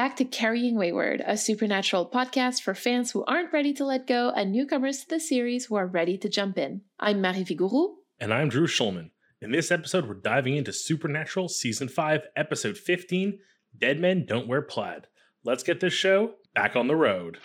back to Carrying Wayward, a supernatural podcast for fans who aren't ready to let go and newcomers to the series who are ready to jump in. I'm Marie Vigourou. And I'm Drew Schulman. In this episode, we're diving into Supernatural Season 5, Episode 15 Dead Men Don't Wear Plaid. Let's get this show back on the road.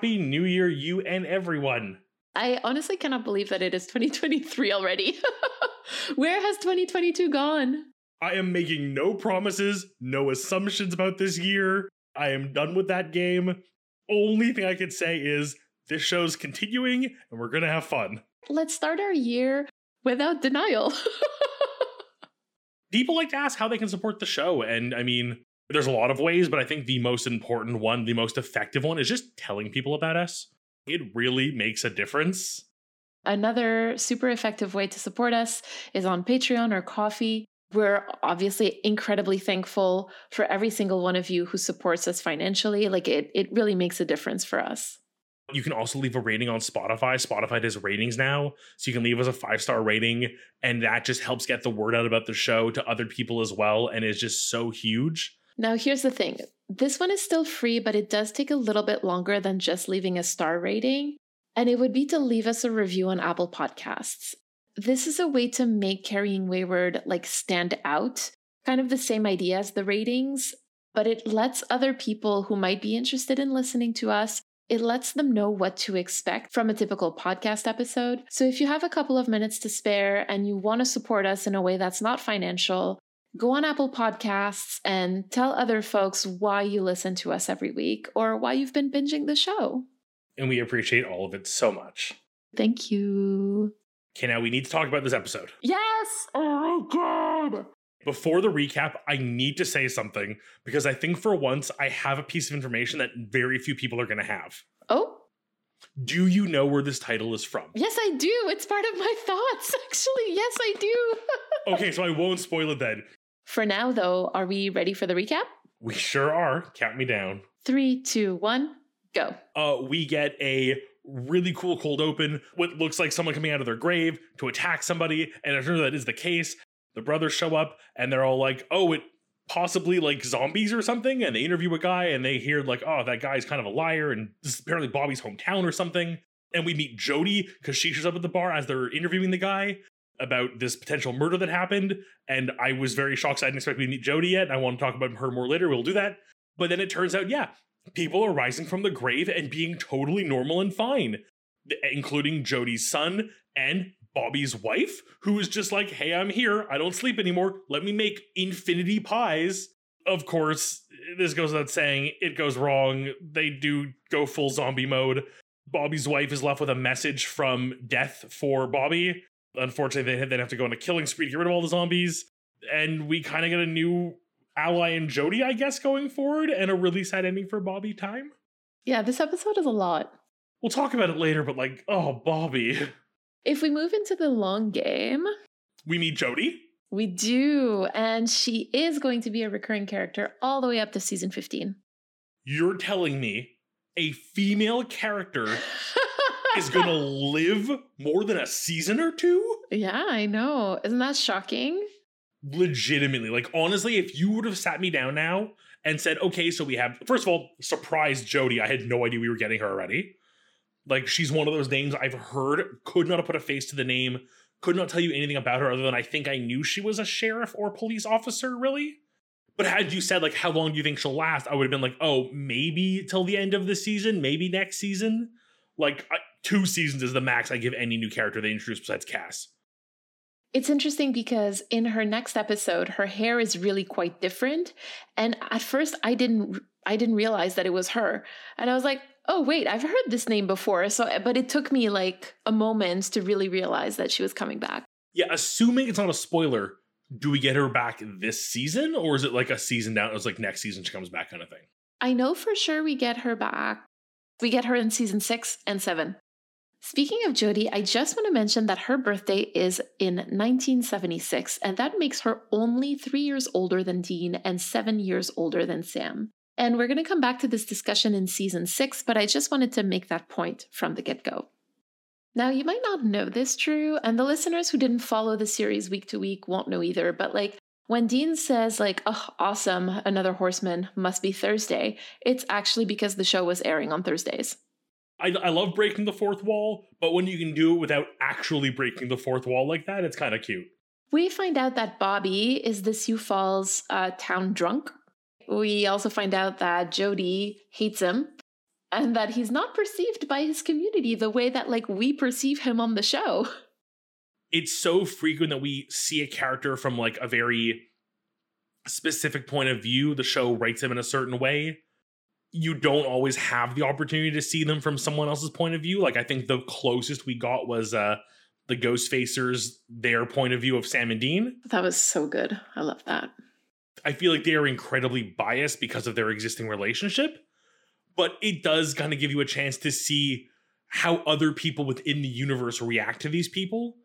Happy New Year, you and everyone. I honestly cannot believe that it is 2023 already. Where has 2022 gone? I am making no promises, no assumptions about this year. I am done with that game. Only thing I can say is this show's continuing and we're going to have fun. Let's start our year without denial. People like to ask how they can support the show. And I mean, there's a lot of ways, but I think the most important one, the most effective one, is just telling people about us. It really makes a difference. Another super effective way to support us is on Patreon or Ko-fi. We're obviously incredibly thankful for every single one of you who supports us financially. Like it, it really makes a difference for us. You can also leave a rating on Spotify. Spotify does ratings now. So you can leave us a five star rating, and that just helps get the word out about the show to other people as well. And is just so huge. Now, here's the thing this one is still free, but it does take a little bit longer than just leaving a star rating. And it would be to leave us a review on Apple Podcasts. This is a way to make Carrying Wayward like stand out, kind of the same idea as the ratings, but it lets other people who might be interested in listening to us, it lets them know what to expect from a typical podcast episode. So if you have a couple of minutes to spare and you want to support us in a way that's not financial, go on Apple Podcasts and tell other folks why you listen to us every week or why you've been binging the show. And we appreciate all of it so much. Thank you. Okay, now we need to talk about this episode. Yes! Oh god! Before the recap, I need to say something because I think for once I have a piece of information that very few people are going to have. Oh? Do you know where this title is from? Yes, I do. It's part of my thoughts, actually. Yes, I do. okay, so I won't spoil it then. For now, though, are we ready for the recap? We sure are. Count me down. Three, two, one, go. Uh, we get a really cool cold open, what looks like someone coming out of their grave to attack somebody, and it turns out that is the case. The brothers show up and they're all like, "Oh, it possibly like zombies or something," and they interview a guy and they hear like, "Oh, that guy's kind of a liar," and this is apparently Bobby's hometown or something. And we meet Jody because she shows up at the bar as they're interviewing the guy about this potential murder that happened. And I was very shocked. I didn't expect to meet Jody yet. I want to talk about her more later. We'll do that. But then it turns out, yeah, people are rising from the grave and being totally normal and fine, including Jody's son and Bobby's wife, who is just like, hey, I'm here. I don't sleep anymore. Let me make infinity pies. Of course, this goes without saying, it goes wrong. They do go full zombie mode. Bobby's wife is left with a message from Death for Bobby. Unfortunately, they then have to go on a killing spree to get rid of all the zombies. And we kind of get a new ally in Jody, I guess, going forward, and a really sad ending for Bobby time. Yeah, this episode is a lot. We'll talk about it later, but like, oh, Bobby. If we move into the long game, we meet Jody. We do, and she is going to be a recurring character all the way up to season 15. You're telling me a female character is going to live more than a season or two? Yeah, I know. Isn't that shocking? Legitimately. Like, honestly, if you would have sat me down now and said, okay, so we have, first of all, surprised Jody. I had no idea we were getting her already. Like, she's one of those names I've heard, could not have put a face to the name, could not tell you anything about her other than I think I knew she was a sheriff or police officer, really. But had you said, like, how long do you think she'll last? I would have been like, oh, maybe till the end of the season, maybe next season. Like, I, two seasons is the max I give any new character they introduce besides Cass. It's interesting because in her next episode, her hair is really quite different. And at first I didn't I didn't realize that it was her. And I was like, oh wait, I've heard this name before. So but it took me like a moment to really realize that she was coming back. Yeah, assuming it's not a spoiler, do we get her back this season? Or is it like a season down? It's like next season she comes back kind of thing. I know for sure we get her back. We get her in season six and seven. Speaking of Jody, I just want to mention that her birthday is in 1976, and that makes her only three years older than Dean and seven years older than Sam. And we're going to come back to this discussion in season six, but I just wanted to make that point from the get go. Now, you might not know this, Drew, and the listeners who didn't follow the series week to week won't know either, but like when Dean says, like, oh, awesome, another horseman must be Thursday, it's actually because the show was airing on Thursdays. I, I love breaking the fourth wall, but when you can do it without actually breaking the fourth wall like that, it's kind of cute. We find out that Bobby is the Sioux Falls uh, town drunk. We also find out that Jody hates him and that he's not perceived by his community the way that like we perceive him on the show. It's so frequent that we see a character from like a very specific point of view. The show writes him in a certain way you don't always have the opportunity to see them from someone else's point of view. Like I think the closest we got was uh the Ghostfacers, their point of view of Sam and Dean. That was so good. I love that. I feel like they are incredibly biased because of their existing relationship, but it does kind of give you a chance to see how other people within the universe react to these people.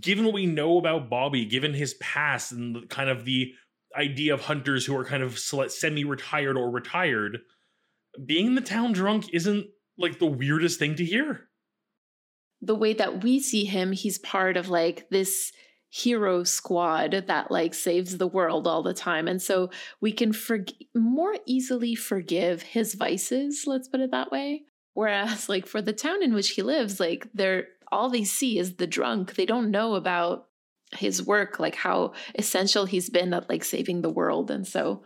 Given what we know about Bobby, given his past and kind of the idea of hunters who are kind of semi retired or retired, being the town drunk isn't like the weirdest thing to hear. The way that we see him, he's part of like this hero squad that like saves the world all the time. And so we can for- more easily forgive his vices, let's put it that way. Whereas like for the town in which he lives, like they're all they see is the drunk. They don't know about his work, like how essential he's been at like saving the world. And so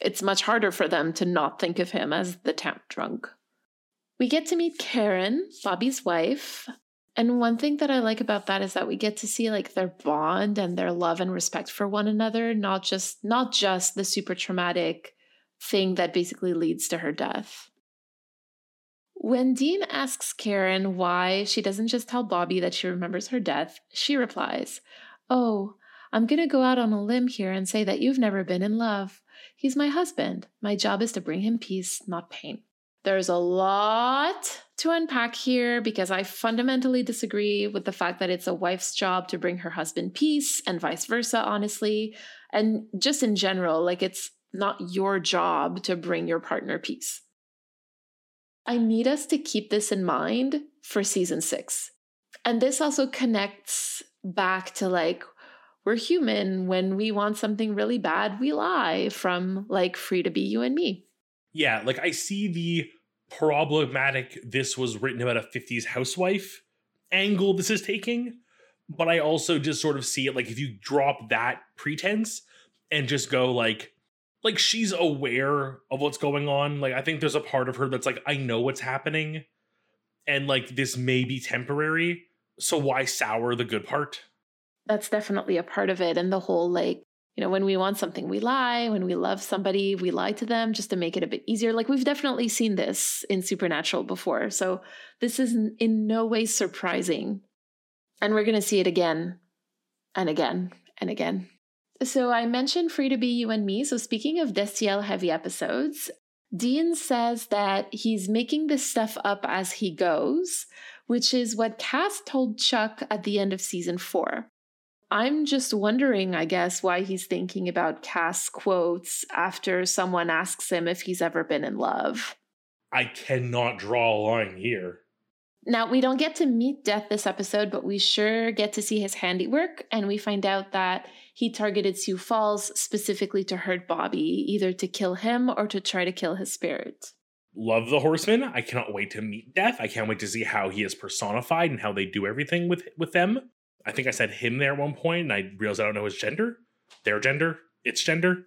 it's much harder for them to not think of him as the town drunk. We get to meet Karen, Bobby's wife. And one thing that I like about that is that we get to see like their bond and their love and respect for one another, not just not just the super traumatic thing that basically leads to her death. When Dean asks Karen why she doesn't just tell Bobby that she remembers her death, she replies, Oh, I'm going to go out on a limb here and say that you've never been in love. He's my husband. My job is to bring him peace, not pain. There's a lot to unpack here because I fundamentally disagree with the fact that it's a wife's job to bring her husband peace and vice versa, honestly. And just in general, like it's not your job to bring your partner peace. I need us to keep this in mind for season six. And this also connects back to like, we're human. When we want something really bad, we lie from like free to be you and me. Yeah, like I see the problematic this was written about a 50s housewife angle this is taking, but I also just sort of see it like if you drop that pretense and just go like like she's aware of what's going on. Like I think there's a part of her that's like I know what's happening and like this may be temporary, so why sour the good part? That's definitely a part of it and the whole like you know, when we want something, we lie. When we love somebody, we lie to them just to make it a bit easier. Like we've definitely seen this in Supernatural before. So this is in no way surprising. And we're going to see it again and again and again. So I mentioned Free to Be You and Me. So speaking of Destiel heavy episodes, Dean says that he's making this stuff up as he goes, which is what Cass told Chuck at the end of season four. I'm just wondering, I guess, why he's thinking about Cass quotes after someone asks him if he's ever been in love. I cannot draw a line here. Now, we don't get to meet Death this episode, but we sure get to see his handiwork, and we find out that he targeted Sioux Falls specifically to hurt Bobby, either to kill him or to try to kill his spirit. Love the horseman. I cannot wait to meet Death. I can't wait to see how he is personified and how they do everything with with them. I think I said him there at one point, and I realized I don't know his gender. Their gender. Its gender.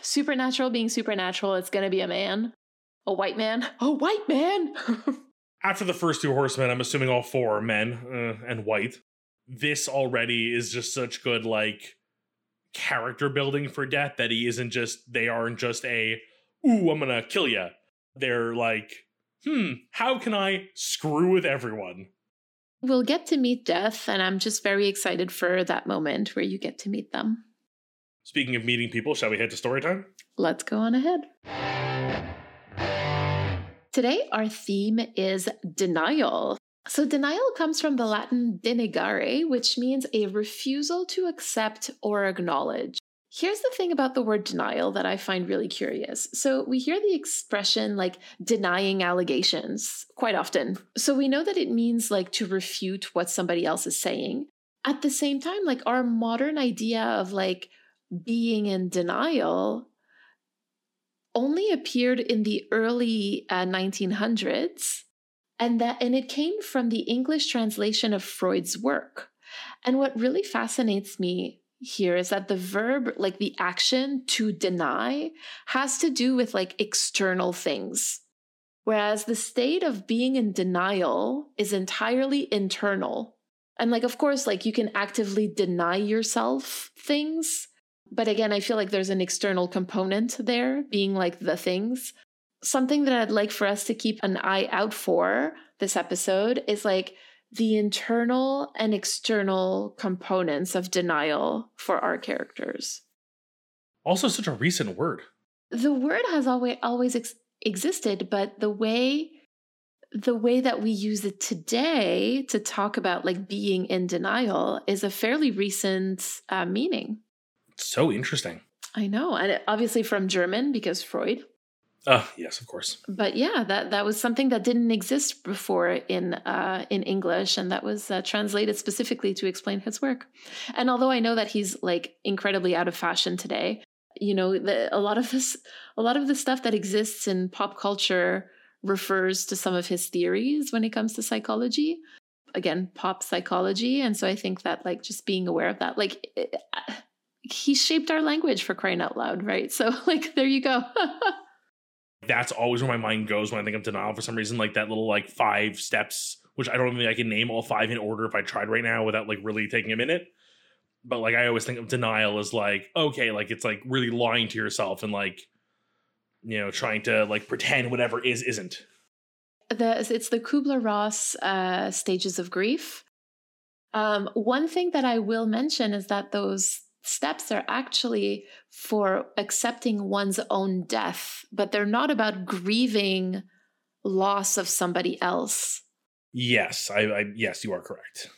Supernatural being supernatural, it's gonna be a man. A white man. A white man! after the first two horsemen, I'm assuming all four are men uh, and white. This already is just such good like character building for death that he isn't just they aren't just a ooh I'm gonna kill you. They're like hmm how can I screw with everyone. We'll get to meet Death, and I'm just very excited for that moment where you get to meet them. Speaking of meeting people, shall we head to story time? Let's go on ahead. Today, our theme is denial. So, denial comes from the Latin denegare, which means a refusal to accept or acknowledge. Here's the thing about the word denial that I find really curious. So, we hear the expression like denying allegations quite often. So, we know that it means like to refute what somebody else is saying. At the same time, like our modern idea of like being in denial only appeared in the early uh, 1900s and that and it came from the english translation of freud's work. And what really fascinates me here is that the verb like the action to deny has to do with like external things whereas the state of being in denial is entirely internal. And like of course like you can actively deny yourself things but again i feel like there's an external component there being like the things something that I'd like for us to keep an eye out for this episode is like the internal and external components of denial for our characters. Also, such a recent word. The word has always always ex- existed, but the way the way that we use it today to talk about like being in denial is a fairly recent uh, meaning. So interesting. I know, and obviously from German because Freud. Uh, yes, of course. But yeah, that that was something that didn't exist before in uh, in English, and that was uh, translated specifically to explain his work. And although I know that he's like incredibly out of fashion today, you know, the, a lot of this, a lot of the stuff that exists in pop culture refers to some of his theories when it comes to psychology. Again, pop psychology, and so I think that like just being aware of that, like. It, he shaped our language for crying out loud, right? So, like, there you go. that's always where my mind goes when I think of denial for some reason. Like that little like five steps, which I don't think I can name all five in order if I tried right now without like really taking a minute. But like I always think of denial as like okay, like it's like really lying to yourself and like you know trying to like pretend whatever is isn't. The it's the Kubler Ross uh, stages of grief. Um, one thing that I will mention is that those steps are actually for accepting one's own death, but they're not about grieving loss of somebody else. Yes, I, I yes, you are correct.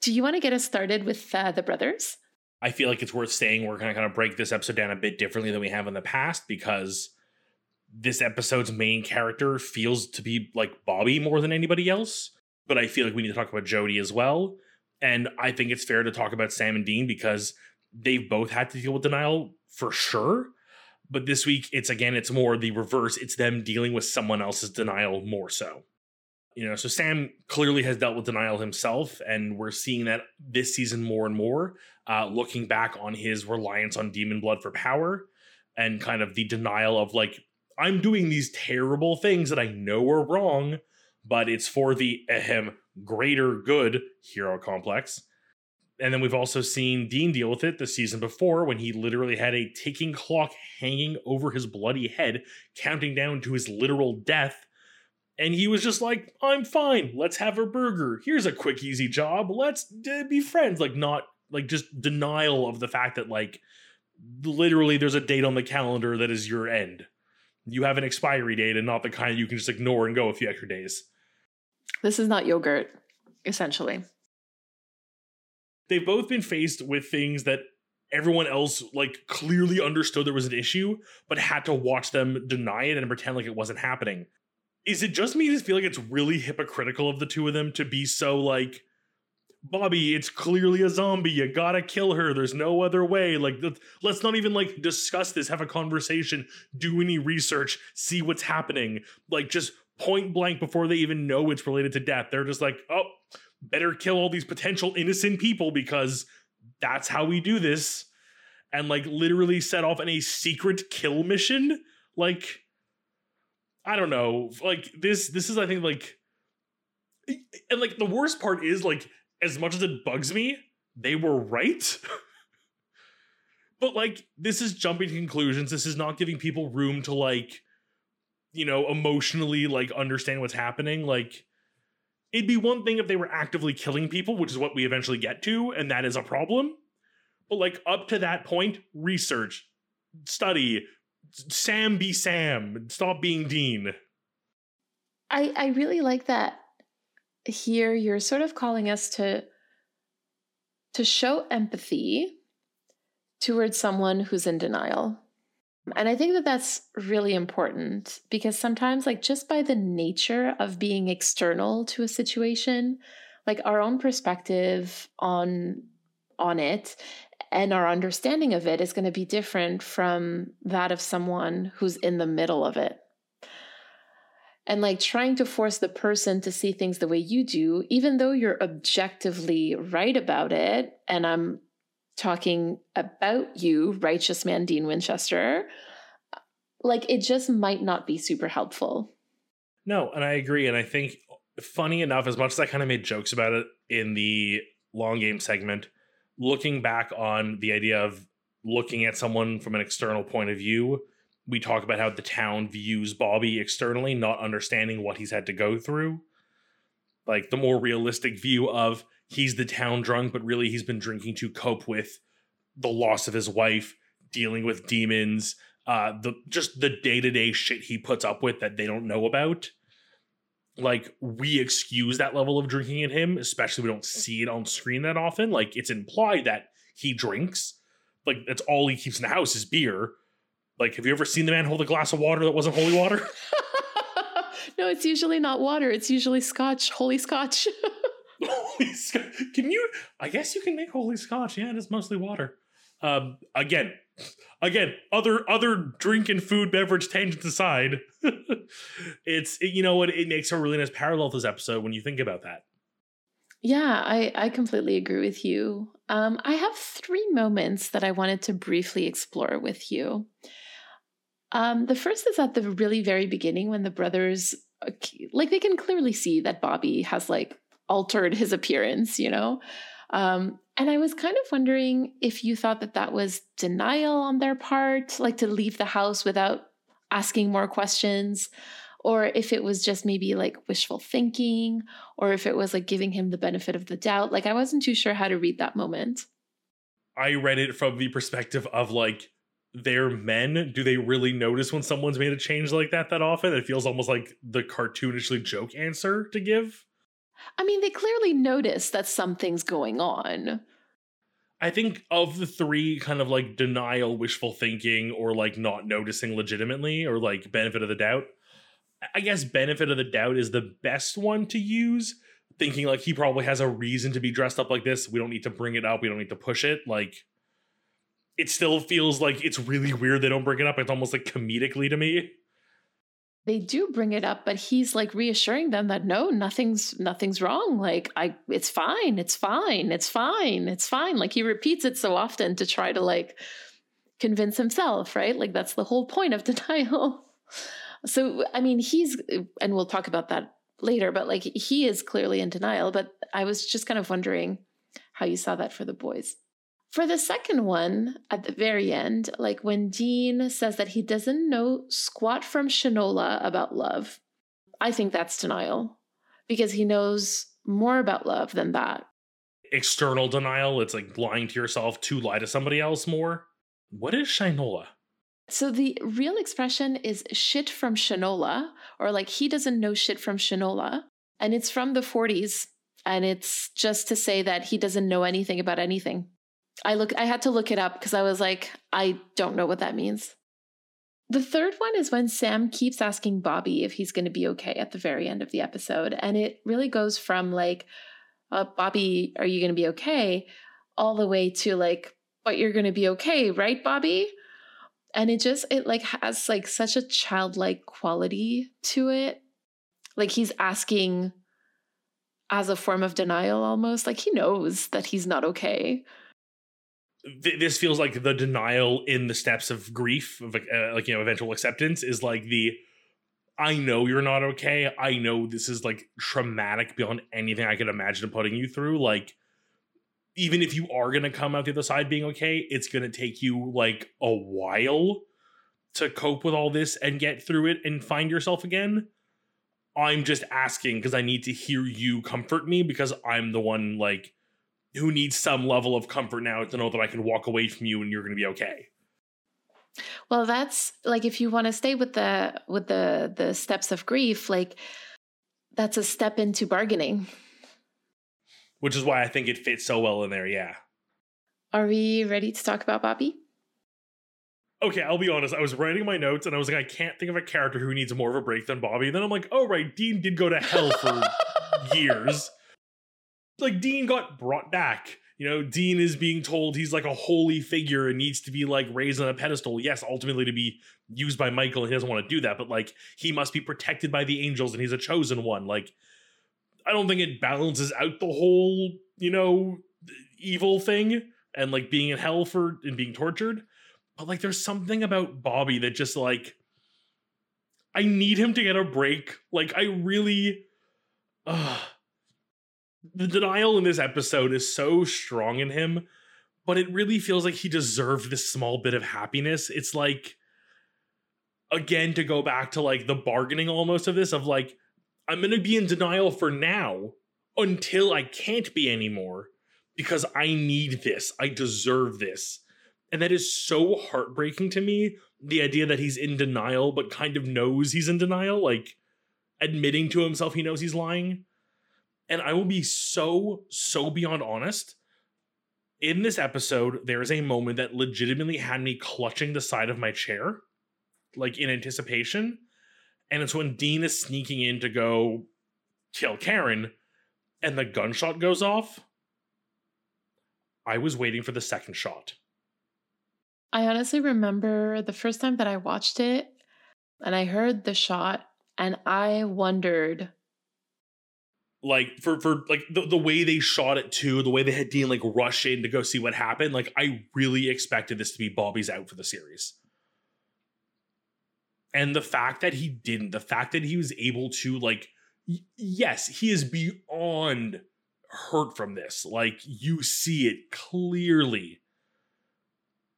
Do you want to get us started with uh, the brothers? I feel like it's worth saying we're going to kind of break this episode down a bit differently than we have in the past because this episode's main character feels to be like Bobby more than anybody else. But I feel like we need to talk about Jody as well. And I think it's fair to talk about Sam and Dean because they've both had to deal with denial for sure. But this week, it's again, it's more the reverse. It's them dealing with someone else's denial more so. You know, so Sam clearly has dealt with denial himself, and we're seeing that this season more and more, uh, looking back on his reliance on demon blood for power and kind of the denial of like, I'm doing these terrible things that I know are wrong, but it's for the ahem, greater good hero complex and then we've also seen Dean deal with it the season before when he literally had a ticking clock hanging over his bloody head, counting down to his literal death. And he was just like, I'm fine. Let's have a burger. Here's a quick, easy job. Let's d- be friends. Like, not like just denial of the fact that, like, literally there's a date on the calendar that is your end. You have an expiry date and not the kind you can just ignore and go a few extra days. This is not yogurt, essentially they've both been faced with things that everyone else like clearly understood there was an issue but had to watch them deny it and pretend like it wasn't happening. Is it just me to feel like it's really hypocritical of the two of them to be so like bobby it's clearly a zombie. You gotta kill her. There's no other way. Like let's not even like discuss this have a conversation do any research see what's happening. Like just point blank before they even know it's related to death. They're just like oh better kill all these potential innocent people because that's how we do this. And like literally set off in a secret kill mission. Like i don't know. Like this this is i think like and like the worst part is like as much as it bugs me they were right. But like this is jumping to conclusions. This is not giving people room to like you know emotionally like understand what's happening. Like It'd be one thing if they were actively killing people, which is what we eventually get to, and that is a problem. But like up to that point, research, study, Sam be Sam, stop being Dean. I I really like that here you're sort of calling us to to show empathy towards someone who's in denial. And I think that that's really important because sometimes, like, just by the nature of being external to a situation, like our own perspective on on it and our understanding of it is going to be different from that of someone who's in the middle of it. And like trying to force the person to see things the way you do, even though you're objectively right about it, and I'm talking about you, righteous man Dean Winchester, like it just might not be super helpful. No, and I agree. And I think, funny enough, as much as I kind of made jokes about it in the long game segment, looking back on the idea of looking at someone from an external point of view, we talk about how the town views Bobby externally, not understanding what he's had to go through. Like the more realistic view of he's the town drunk, but really he's been drinking to cope with the loss of his wife, dealing with demons, uh, the just the day to day shit he puts up with that they don't know about. Like we excuse that level of drinking in him, especially we don't see it on screen that often. Like it's implied that he drinks, like that's all he keeps in the house is beer. Like, have you ever seen the man hold a glass of water that wasn't holy water? no, it's usually not water. It's usually scotch, holy scotch. holy scotch. Can you? I guess you can make holy scotch. Yeah, it is mostly water. Um, again, again, other other drink and food beverage tangents aside, it's it, you know what it makes a really nice parallel to this episode when you think about that. Yeah, I I completely agree with you. Um, I have three moments that I wanted to briefly explore with you. Um, the first is at the really very beginning when the brothers, uh, like, they can clearly see that Bobby has like altered his appearance, you know. Um, and I was kind of wondering if you thought that that was denial on their part, like to leave the house without asking more questions, or if it was just maybe like wishful thinking, or if it was like giving him the benefit of the doubt. Like I wasn't too sure how to read that moment. I read it from the perspective of like, they're men. Do they really notice when someone's made a change like that that often? It feels almost like the cartoonishly joke answer to give. I mean, they clearly notice that something's going on. I think of the three kind of like denial, wishful thinking, or like not noticing legitimately, or like benefit of the doubt. I guess benefit of the doubt is the best one to use. Thinking like he probably has a reason to be dressed up like this. We don't need to bring it up. We don't need to push it. Like it still feels like it's really weird they don't bring it up. It's almost like comedically to me they do bring it up but he's like reassuring them that no nothing's nothing's wrong. Like i it's fine it's fine it's fine it's fine. Like he repeats it so often to try to like convince himself right? Like that's the whole point of denial. So i mean he's and we'll talk about that later but like he is clearly in denial but i was just kind of wondering how you saw that for the boys for the second one, at the very end, like when Dean says that he doesn't know squat from Shinola about love, I think that's denial because he knows more about love than that. External denial, it's like lying to yourself to lie to somebody else more. What is Shinola? So the real expression is shit from Shinola, or like he doesn't know shit from Shinola. And it's from the 40s. And it's just to say that he doesn't know anything about anything. I look I had to look it up because I was like, I don't know what that means. The third one is when Sam keeps asking Bobby if he's going to be okay at the very end of the episode. And it really goes from like, uh, Bobby, are you going to be okay? All the way to like, but you're going to be okay, right, Bobby? And it just, it like has like such a childlike quality to it. Like he's asking as a form of denial almost. Like he knows that he's not okay th- this feels like the denial in the steps of grief of uh, like you know eventual acceptance is like the I know you're not okay. I know this is like traumatic beyond anything I could imagine putting you through. Like, even if you are going to come out the other side being okay, it's going to take you like a while to cope with all this and get through it and find yourself again. I'm just asking because I need to hear you comfort me because I'm the one like who needs some level of comfort now to know that I can walk away from you and you're going to be okay. Well, that's like if you want to stay with the with the the steps of grief, like that's a step into bargaining. Which is why I think it fits so well in there, yeah. Are we ready to talk about Bobby? Okay, I'll be honest. I was writing my notes and I was like, I can't think of a character who needs more of a break than Bobby. And then I'm like, oh, right, Dean did go to hell for years. Like, Dean got brought back. You know, Dean is being told he's like a holy figure and needs to be like raised on a pedestal. Yes, ultimately to be used by Michael, and he doesn't want to do that, but like he must be protected by the angels and he's a chosen one. Like, I don't think it balances out the whole, you know, evil thing and like being in hell for and being tortured. But like there's something about Bobby that just like I need him to get a break. Like I really uh the denial in this episode is so strong in him, but it really feels like he deserved this small bit of happiness. It's like again to go back to like the bargaining almost of this of like I'm going to be in denial for now until I can't be anymore because I need this. I deserve this. And that is so heartbreaking to me. The idea that he's in denial, but kind of knows he's in denial, like admitting to himself he knows he's lying. And I will be so, so beyond honest. In this episode, there is a moment that legitimately had me clutching the side of my chair, like in anticipation. And it's when Dean is sneaking in to go kill Karen, and the gunshot goes off. I was waiting for the second shot. I honestly remember the first time that I watched it and I heard the shot and I wondered like for for like the, the way they shot it too, the way they had Dean like rush in to go see what happened, like I really expected this to be Bobby's out for the series. And the fact that he didn't, the fact that he was able to like y- yes, he is beyond hurt from this. Like you see it clearly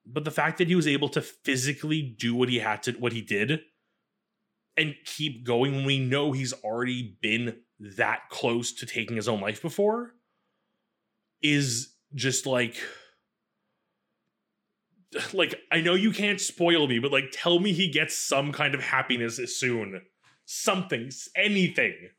but the fact that he was able to physically do what he had to what he did and keep going when we know he's already been that close to taking his own life before is just like like I know you can't spoil me but like tell me he gets some kind of happiness soon something anything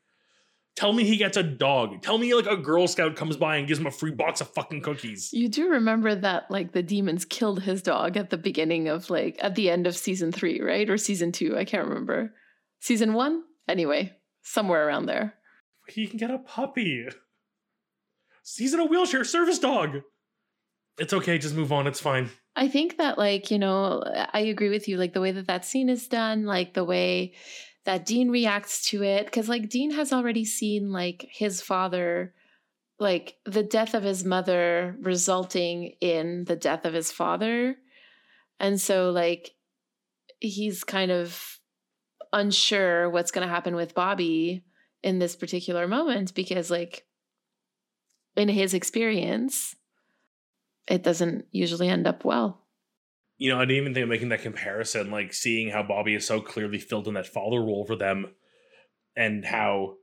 Tell me he gets a dog. Tell me like a Girl Scout comes by and gives him a free box of fucking cookies. You do remember that like the demons killed his dog at the beginning of like at the end of season three, right? Or season two? I can't remember. Season one? Anyway, somewhere around there. He can get a puppy. He's in a wheelchair, service dog. It's okay, just move on. It's fine. I think that like, you know, I agree with you like the way that that scene is done, like the way that Dean reacts to it because like Dean has already seen like his father like the death of his mother resulting in the death of his father and so like he's kind of unsure what's going to happen with Bobby in this particular moment because like in his experience it doesn't usually end up well. You know, I didn't even think of making that comparison, like seeing how Bobby is so clearly filled in that father role for them and how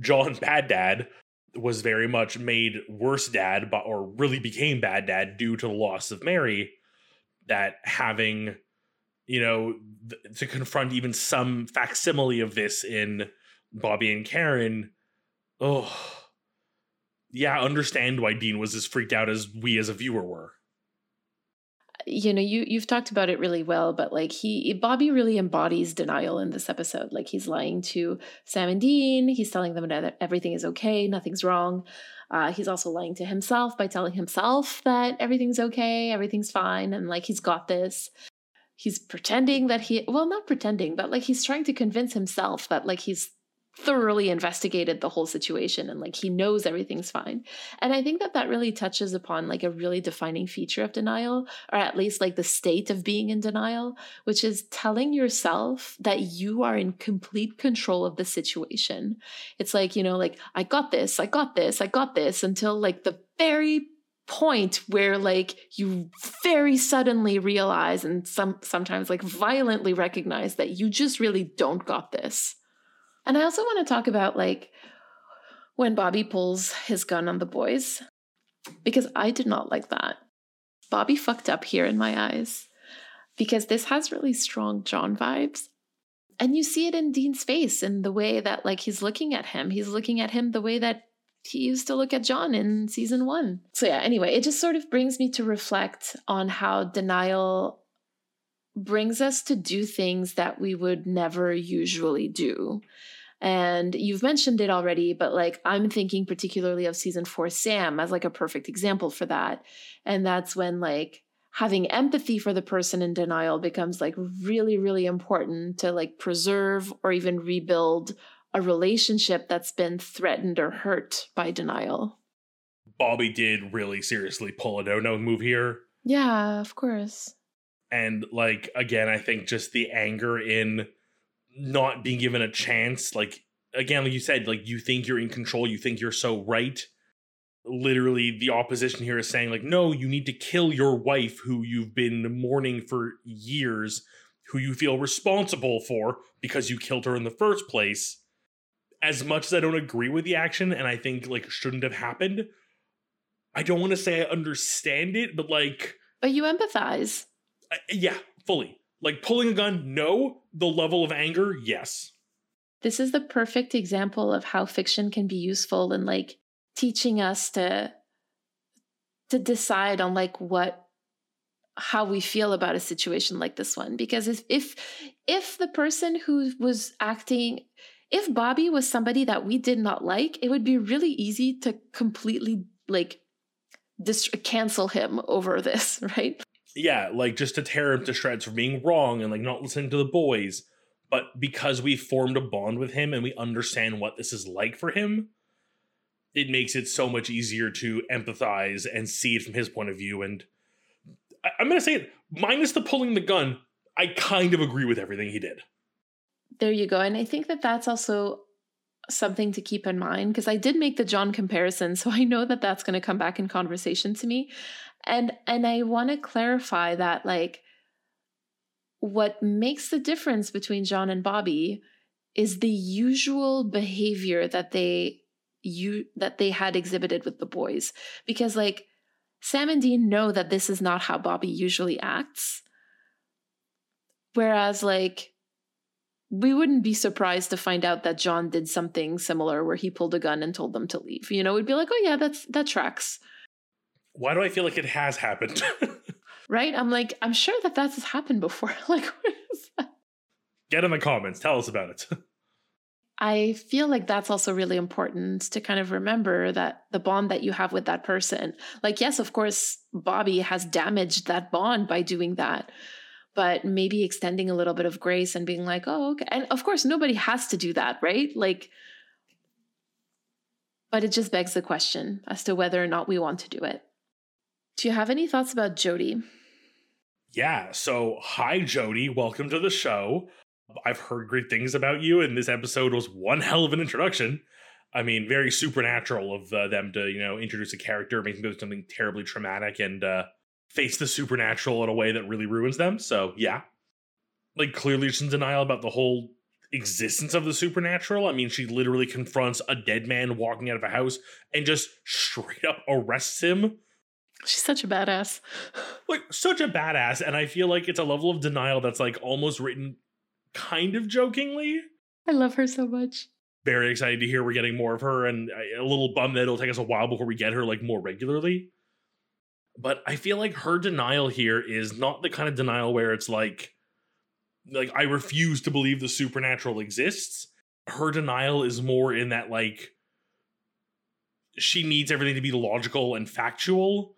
John Bad Dad was very much made worse dad but or really became bad dad due to the loss of Mary that having you know th- to confront even some facsimile of this in Bobby and Karen oh yeah understand why Dean was as freaked out as we as a viewer were. You know you you've talked about it really well but like he bobby really embodies denial in this episode. Like he's lying to sam and dean. He's telling them that everything is okay nothing's wrong. Uh, he's also lying to himself by telling himself that everything's okay everything's fine and like he's got this. He's pretending that he well not pretending but like he's trying to convince himself that like he's thoroughly investigated the whole situation and like he knows everything's fine. And i think that that really touches upon like a really defining feature of denial or at least like the state of being in denial which is telling yourself that you are in complete control of the situation. It's like you know like i got this i got this i got this until like the very point where like you very suddenly realize and some sometimes like violently recognize that you just really don't got this and I also want to talk about like when Bobby pulls his gun on the boys, because I did not like that. Bobby fucked up here in my eyes because this has really strong John vibes. And you see it in Dean's face in the way that like he's looking at him. He's looking at him the way that he used to look at John in season 1. So yeah, anyway, it just sort of brings me to reflect on how denial brings us to do things that we would never usually do. And you've mentioned it already, but like I'm thinking particularly of season four Sam as like a perfect example for that. And that's when like having empathy for the person in denial becomes like really, really important to like preserve or even rebuild a relationship that's been threatened or hurt by denial. Bobby did really seriously pull a no no move here. Yeah, of course. And like, again, I think just the anger in not being given a chance, like, again, like you said, like you think you're in control, you think you're so right. Literally the opposition here is saying like no you need to kill your wife who you've been mourning for years who you feel responsible for because you killed her in the first place. As much as i don't agree with the action and i think like shouldn't have happened i don't want to say i understand it but like but you empathize uh, yeah fully. Like pulling a gun no. The level of anger yes. This is the perfect example of how fiction can be useful in like teaching us to to decide on like what how we feel about a situation like this one. Because if if if the person who was acting if Bobby was somebody that we did not like it would be really easy to completely like dist- cancel him over this right yeah like just to tear him to shreds for being wrong and like not listening to the boys but because we formed a bond with him and we understand what this is like for him it makes it so much easier to empathize and see it from his point of view. And I, I'm going to say it, minus the pulling the gun, I kind of agree with everything he did. There you go. And I think that that's also something to keep in mind because I did make the John comparison, so I know that that's going to come back in conversation to me. And and I want to clarify that like what makes the difference between John and Bobby is the usual behavior that they you that they had exhibited with the boys because like Sam and Dean know that this is not how Bobby usually acts. Whereas like we wouldn't be surprised to find out that John did something similar where he pulled a gun and told them to leave. You know, we'd be like, "Oh yeah, that's that tracks." Why do I feel like it has happened? right? I'm like, I'm sure that that's has happened before. like, that? Get in the comments. Tell us about it. I feel like that's also really important to kind of remember that the bond that you have with that person. Like, yes, of course, Bobby has damaged that bond by doing that, but maybe extending a little bit of grace and being like, oh, okay. And of course, nobody has to do that, right? Like, but it just begs the question as to whether or not we want to do it. Do you have any thoughts about Jody? Yeah. So, hi, Jody. Welcome to the show. I've heard great things about you, and this episode was one hell of an introduction. I mean, very supernatural of uh, them to you know introduce a character, make them do something terribly traumatic, and uh, face the supernatural in a way that really ruins them. So yeah, like clearly she's in denial about the whole existence of the supernatural. I mean, she literally confronts a dead man walking out of a house and just straight up arrests him. She's such a badass. Like such a badass, and I feel like it's a level of denial that's like almost written kind of jokingly. I love her so much. Very excited to hear we're getting more of her, and a little bummed that it'll take us a while before we get her like more regularly. But I feel like her denial here is not the kind of denial where it's like, like I refuse to believe the supernatural exists. Her denial is more in that like she needs everything to be logical and factual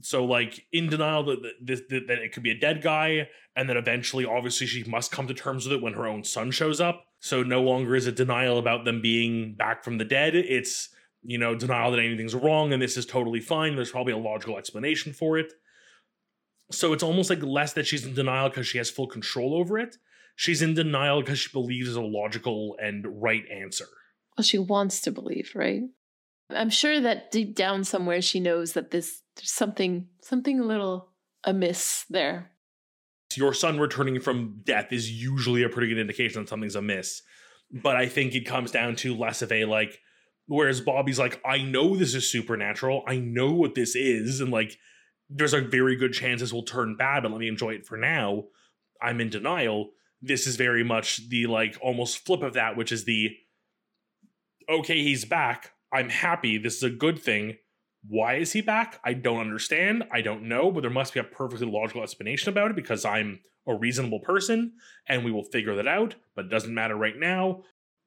so like in denial that, that, that, it could be a dead guy and then eventually obviously she must come to terms with it when her own son shows up. So no longer is it denial about them being back from the dead. It's you know denial that anything's wrong and this is totally fine. There's probably a logical explanation for it. So it's almost like less that she's in denial because she has full control over it. She's in denial because she believes is a logical and right answer. Well she wants to believe right? I'm sure that deep down somewhere she knows that this there's something something a little amiss there. Your son returning from death is usually a pretty good indication that something's amiss. But I think it comes down to less of a like whereas Bobby's like, I know this is supernatural. I know what this is, and like there's a very good chance this will turn bad, but let me enjoy it for now. I'm in denial. this is very much the like almost flip of that, which is the okay, he's back. I'm happy. This is a good thing. Why is he back? I don't understand. I don't know, but there must be a perfectly logical explanation about it because I'm a reasonable person and we will figure that out, but it doesn't matter right now.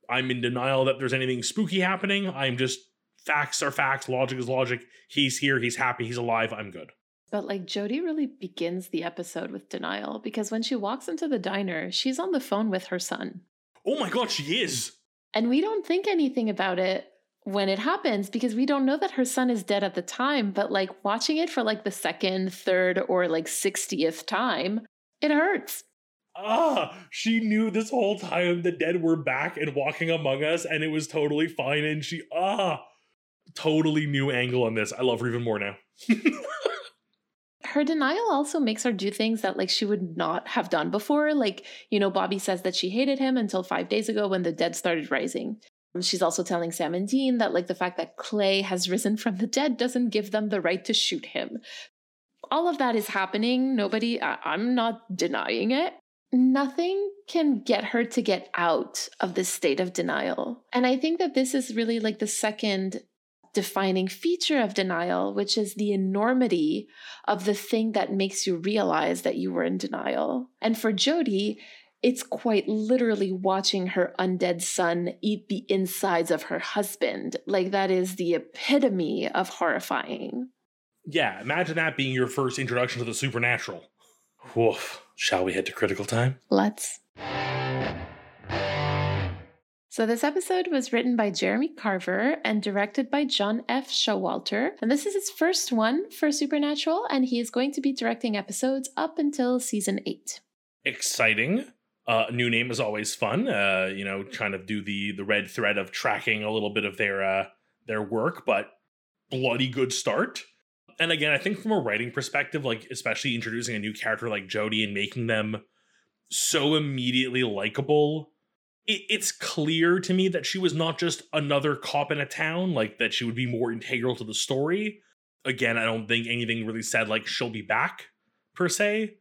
I'm in denial that there's anything spooky happening. I'm just facts are facts, logic is logic. He's here, he's happy, he's alive, I'm good. But like Jody really begins the episode with denial because when she walks into the diner, she's on the phone with her son. Oh my god, she is. And we don't think anything about it when it happens because we don't know that her son is dead at the time, but like watching it for like the second, third, or like 60th time, it hurts. Ah, she knew this whole time the dead were back and walking among us, and it was totally fine. And she, ah, totally new angle on this. I love her even more now. her denial also makes her do things that like she would not have done before like you know bobby says that she hated him until five days ago when the dead started rising she's also telling sam and dean that like the fact that clay has risen from the dead doesn't give them the right to shoot him. All of that is happening. Nobody I- i'm not denying it. Nothing can get her to get out of this state of denial. And i think that this is really like the second defining feature of denial, which is the enormity of the thing that makes you realize that you were in denial. And for Jody, it's quite literally watching her undead son eat the insides of her husband. Like, that is the epitome of horrifying. Yeah, imagine that being your first introduction to the supernatural. Woof. Shall we head to critical time? Let's. So, this episode was written by Jeremy Carver and directed by John F. Showalter. And this is his first one for Supernatural, and he is going to be directing episodes up until season eight. Exciting. Uh, new name is always fun. Uh, you know, kind of do the the red thread of tracking a little bit of their uh, their work, but bloody good start. And again, I think from a writing perspective, like especially introducing a new character like Jody and making them so immediately likable it, it's clear to me that she was not just another cop in a town, like that she would be more integral to the story. Again, I don't think anything really said like she'll be back per se.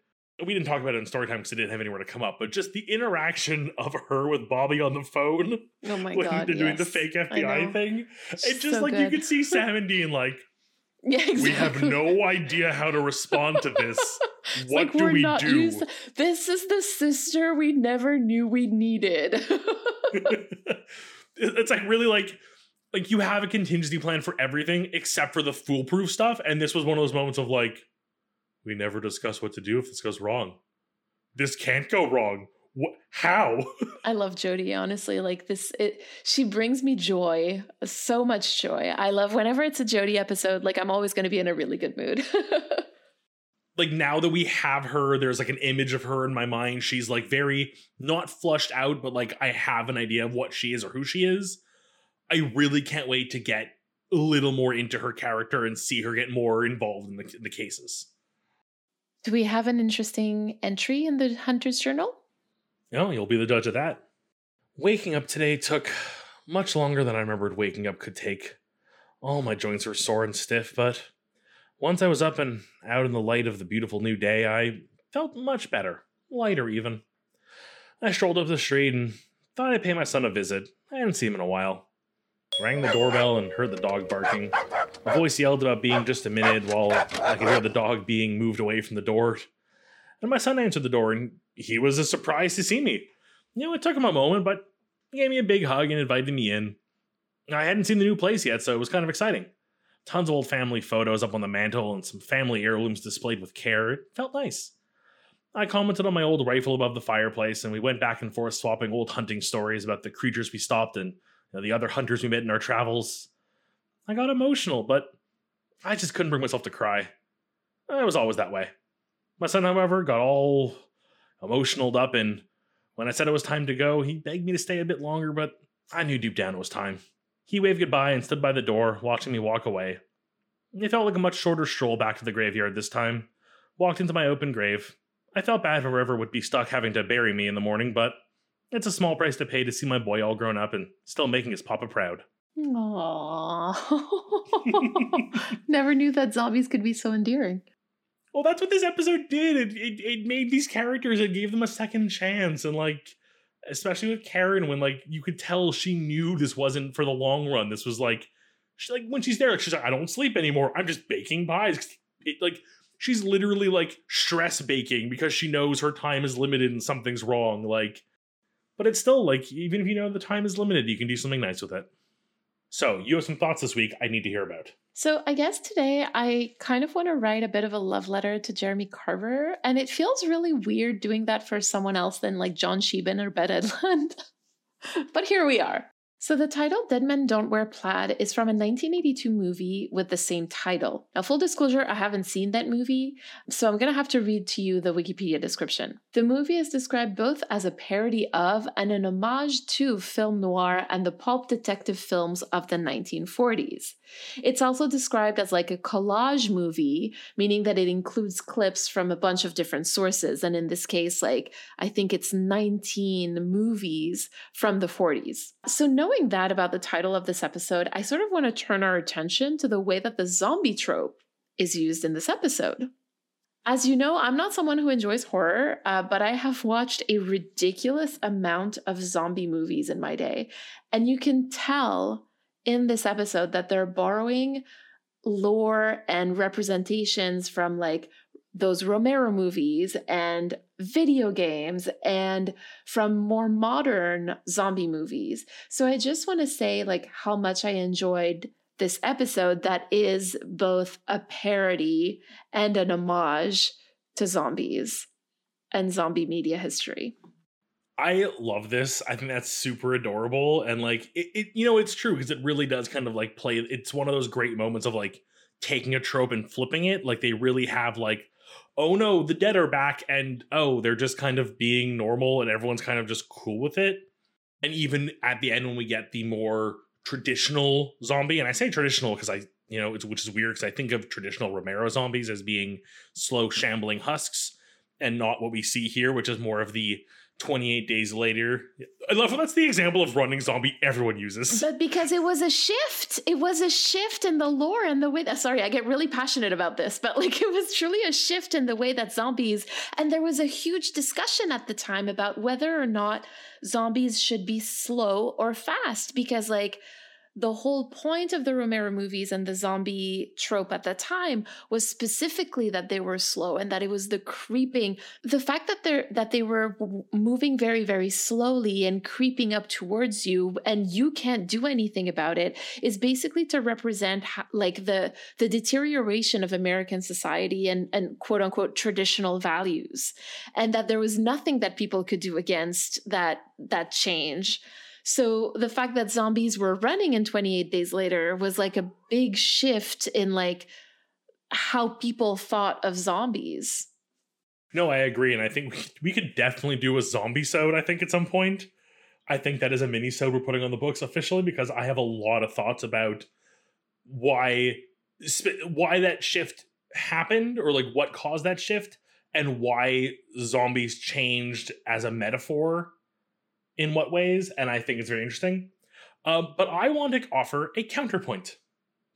We didn't talk about it in story time because it didn't have anywhere to come up, but just the interaction of her with Bobby on the phone. Oh my when god! They're doing yes. the fake FBI thing. It's just so like you could see Sam and Dean like, Yeah, exactly. we have no idea how to respond to this. What like do we do? used- This is the sister we never knew we needed. it's like really like like you have a contingency plan for everything except for the foolproof stuff and this was one of those moments of like we never discuss what to do if this goes wrong this can't go wrong what how I love Jody, honestly. Like this it she brings me joy, so much joy. I love whenever it's a Jody episode, like I'm always going to be in a really good mood. like now that we have her there's like an image of her in my mind she's like very not flushed out but like i have an idea of what she is or who she is i really can't wait to get a little more into her character and see her get more involved in the, in the cases Do we have an interesting entry in the Hunter's Journal? No, you'll be the judge of that. Waking up today took much longer than I remembered waking up could take. All my joints were sore and stiff, but once I was up and out in the light of the beautiful new day, I felt much better, lighter even. I strolled up the street and thought I'd pay my son a visit. I hadn't seen him in a while. Rang the doorbell and heard the dog barking. A voice yelled about being just a minute while I could hear the dog being moved away from the door. And my son answered the door and he was as surprised to see me. You know, it took him a moment, but he gave me a big hug and invited me in. I hadn't seen the new place yet, so it was kind of exciting. Tons of old family photos up on the mantle and some family heirlooms displayed with care. It felt nice. I commented on my old rifle above the fireplace, and we went back and forth swapping old hunting stories about the creatures we stopped and you know, the other hunters we met in our travels. I got emotional, but I just couldn't bring myself to cry. It was always that way. My son, however, got all emotionaled up, and when I said it was time to go, he begged me to stay a bit longer, but I knew deep down it was time. He waved goodbye and stood by the door, watching me walk away. It felt like a much shorter stroll back to the graveyard this time. Walked into my open grave. I felt bad for whoever would be stuck having to bury me in the morning, but it's a small price to pay to see my boy all grown up and still making his papa proud. Aww. Never knew that zombies could be so endearing. Well, that's what this episode did. It, it it made these characters. It gave them a second chance, and like, especially with Karen, when like you could tell she knew this wasn't for the long run. This was like, she like when she's there, she's like, I don't sleep anymore. I'm just baking pies. It, like she's literally like stress baking because she knows her time is limited and something's wrong. Like, but it's still like even if you know the time is limited, you can do something nice with it. So you have some thoughts this week I need to hear about. So, I guess today I kind of want to write a bit of a love letter to Jeremy Carver, and it feels really weird doing that for someone else than like John Shiban or Ben Edlund. but here we are. So, the title Dead Men Don't Wear Plaid is from a 1982 movie with the same title. Now, full disclosure, I haven't seen that movie, so I'm to have to read to you the Wikipedia description. The movie is described both as a parody of and an homage to film noir and the pulp detective films of the 1940s. It's also described as like a collage movie, meaning that it includes clips from a bunch of different sources. And in this case, like, I think it's 19 movies from the 40s. So, knowing that about the title of this episode, I sort of want to turn our attention to the way that the zombie trope is used in this episode. As you know, I'm not someone who enjoys horror, uh, but I have watched a ridiculous amount of zombie movies in my day. And you can tell in this episode that they're borrowing lore and representations from like those Romero movies and video games and from more modern zombie movies. So I just want to say like how much I enjoyed this episode that is both a parody and an homage to zombies and zombie media history. I love this. I think that's super adorable. And like it, it you know, it's true because it really does kind of like play it's one of those great moments of like taking a trope and flipping it. Like they really have like, oh no, the dead are back, and oh, they're just kind of being normal and everyone's kind of just cool with it. And even at the end when we get the more traditional zombie, and I say traditional because I you know, it's which is weird because I think of traditional Romero zombies as being slow shambling husks and not what we see here, which is more of the 28 days later. I love that's the example of running zombie everyone uses. But because it was a shift, it was a shift in the lore and the way that, sorry, I get really passionate about this, but like it was truly a shift in the way that zombies, and there was a huge discussion at the time about whether or not zombies should be slow or fast because like, the whole point of the Romero movies and the zombie trope at the time was specifically that they were slow and that it was the creeping the fact that they that they were moving very very slowly and creeping up towards you and you can't do anything about it is basically to represent like the the deterioration of American society and and quote unquote traditional values. And that there was nothing that people could do against that that change so the fact that zombies were running in 28 days later was like a big shift in like how people thought of zombies. No, I agree. And I think we, could definitely do a zombie sode, I think, at some point. I think that is a mini sode we're putting on the books officially because I have a lot of thoughts about why why that shift happened or like what caused that shift and why zombies changed as a metaphor in what ways, and I think it's very interesting. Uh, but I want to offer a counterpoint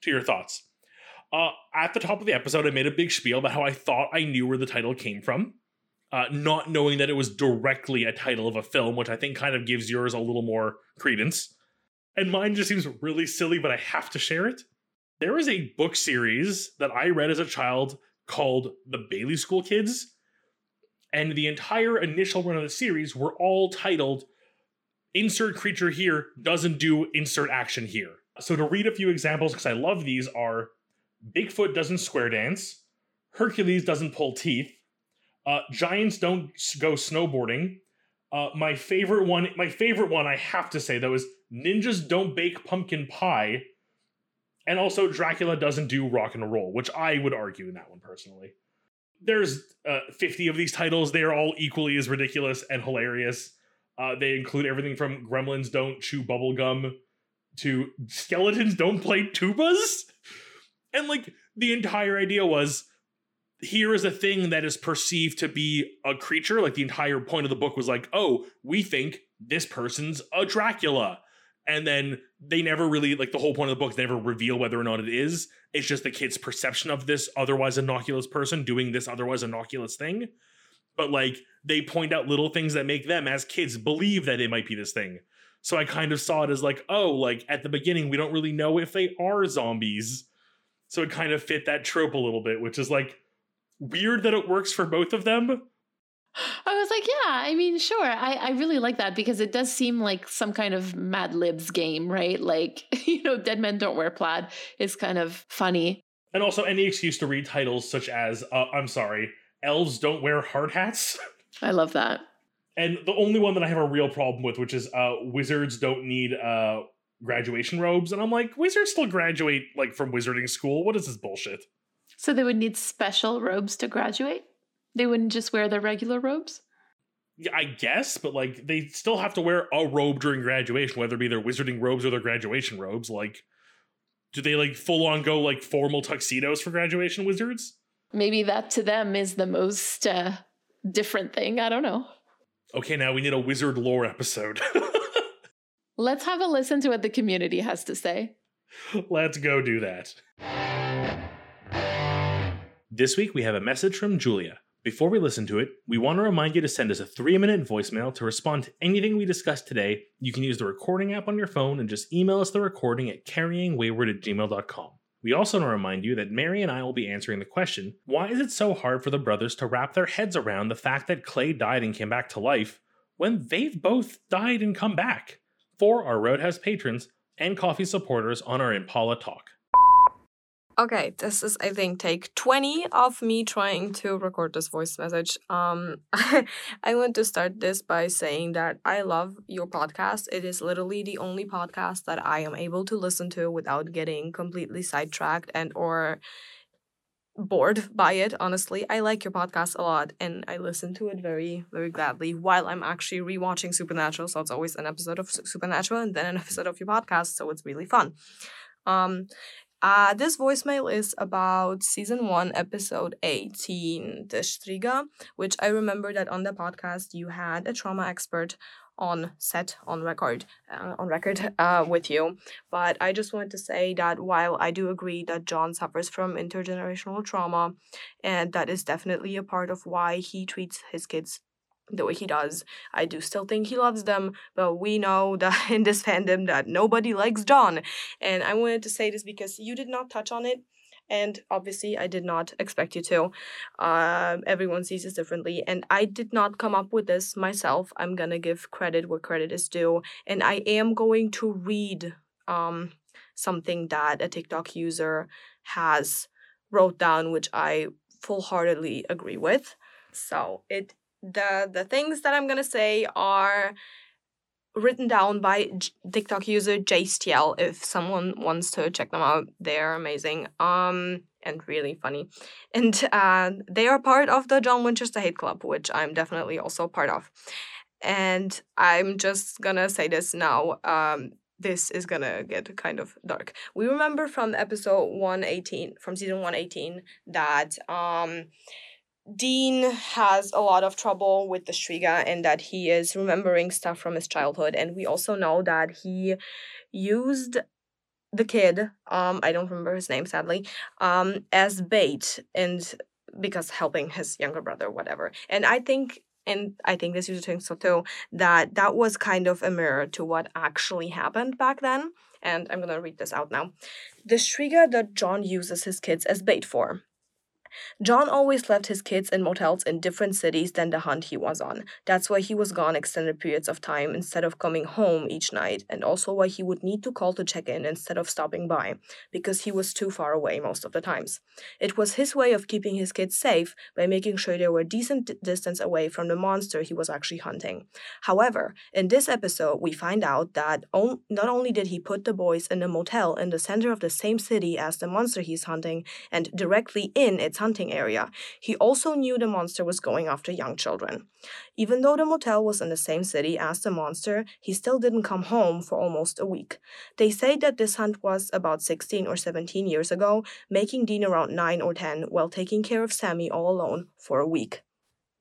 to your thoughts. Uh, at the top of the episode, I made a big spiel about how I thought I knew where the title came from, uh, not knowing that it was directly a title of a film, which I think kind of gives yours a little more credence. And mine just seems really silly, but I have to share it. There is a book series that I read as a child called The Bailey School Kids, and the entire initial run of the series were all titled insert creature here doesn't do insert action here. So to read a few examples, because I love these, are Bigfoot doesn't square dance, Hercules doesn't pull teeth, uh, giants don't go snowboarding. Uh, my favorite one, my favorite one, I have to say though, is ninjas don't bake pumpkin pie, and also Dracula doesn't do rock and roll, which I would argue in that one personally. There's uh, 50 of these titles; they are all equally as ridiculous and hilarious. Uh, they include everything from gremlins don't chew bubblegum to skeletons don't play tubas. And like the entire idea was here is a thing that is perceived to be a creature. Like the entire point of the book was like, oh, we think this person's a Dracula. and then they never really like the whole point of the book they never reveal whether or not it is it's just the kid's perception of this otherwise innocuous person doing this otherwise innocuous thing but like they point out little things that make them as kids believe that it might be this thing so i kind of saw it as like oh like at the beginning we don't really know if they are zombies so it kind of fit that trope a little bit which is like weird that it works for both of them I was like, yeah, I mean, sure. I, I really like that because it does seem like some kind of Mad Libs game, right? Like, you know, Dead Men Don't Wear Plaid is kind of funny. And also any excuse to read titles such as, uh, I'm sorry, Elves Don't Wear Hard Hats. I love that. And the only one that I have a real problem with, which is uh, Wizards Don't Need uh, Graduation Robes. And I'm like, Wizards still graduate like from wizarding school. What is this bullshit? So they would need special robes to graduate? They wouldn't just wear their regular robes? Yeah, I guess, but like they still have to wear a robe during graduation, whether it be their wizarding robes or their graduation robes. Like, do they like full on go like formal tuxedos for graduation wizards? Maybe that to them is the most uh, different thing. I don't know. Okay, now we need a wizard lore episode. Let's have a listen to what the community has to say. Let's go do that. This week we have a message from Julia. Before we listen to it, we want to remind you to send us a three minute voicemail to respond to anything we discussed today. You can use the recording app on your phone and just email us the recording at carryingwayward at gmail.com. We also want to remind you that Meri and I will be answering the question why is it so hard for the brothers to wrap their heads around the fact that Clay died and came back to life when they've both died and come back? For our Roadhouse patrons and Ko-fi supporters on our Impala Talk. Okay, this is I think take 20 of me trying to record this voice message. Um I want to start this by saying that I love your podcast. It is literally the only podcast that I am able to listen to without getting completely sidetracked and or bored by it honestly i like your podcast a lot and i listen to it very very gladly while i'm actually rewatching supernatural so it's always an episode of supernatural and then an episode of your podcast so it's really fun um uh, this voicemail is about season one, episode 18, the Striga, which I remember that on the podcast you had a trauma expert on set on record uh, on record uh, with you. But i just wanted to say that while i do agree that john suffers from intergenerational trauma and that is definitely a part of why he treats his kids the way he does. I do still think he loves them, but we know that in this fandom that nobody likes John. And I wanted to say this because you did not touch on it. And obviously, I did not expect you to. Uh, everyone sees this differently. And I did not come up with this myself. I'm going to give credit where credit is due. And I am going to read um, something that a TikTok user has wrote down, which I full heartedly agree with. So it the the things that I'm gonna say are written down by TikTok user JSTL. If someone wants to check them out, they're amazing. Um, and really funny, and uh, they are part of the John Winchester Hate Club, which I'm definitely also part of. And I'm just gonna say this now. Um, this is gonna get kind of dark. We remember from episode 118, from season 118, that um Dean has a lot of trouble with the Striga and that he is remembering stuff from his childhood. And we also know that he used the kid, um, I don't remember his name sadly, um, as bait and because helping his younger brother, whatever. And I think and I think this user thinks so too, that that was kind of a mirror to what actually happened back then. And I'm gonna read this out now. The Striga that John uses his kids as bait for John always left his kids in motels in different cities than the hunt he was on. That's why he was gone extended periods of time instead of coming home each night, and also why he would need to call to check in instead of stopping by, because he was too far away most of the times. It was his way of keeping his kids safe by making sure they were a decent distance away from the monster he was actually hunting. However, in this episode, we find out that on- not only did he put the boys in a motel in the center of the same city as the monster he's hunting and directly in its hunting area. He also knew the monster was going after young children. Even though the motel was in the same city as the monster, he still didn't come home for almost a week. They say that this hunt was about 16 or 17 years ago, making Dean around 9 or 10 while taking care of Sammy all alone for a week.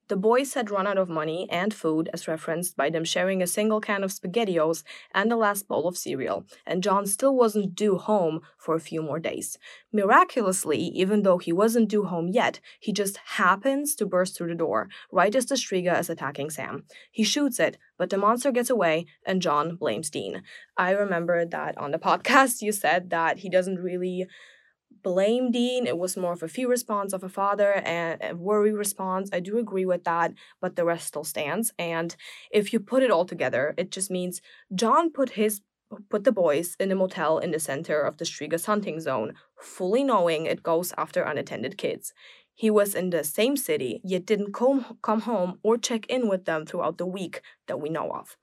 The boys had run out of money and food, as referenced by them sharing a single can of SpaghettiOs and the last bowl of cereal, and John still wasn't due home for a few more days. Miraculously, even though he wasn't due home yet, he just happens to burst through the door, right as the Striga is attacking Sam. He shoots it, but the monster gets away, and John blames Dean. I remember that on the podcast you said that he doesn't really blame Dean. It was more of a fear response of a father and a worry response. I do agree with that, but the rest still stands. And if you put it all together, it just means John put his put the boys in a motel in the center of the Striga's hunting zone, fully knowing it goes after unattended kids. He was in the same city, yet didn't come, come home or check in with them throughout the week that we know of.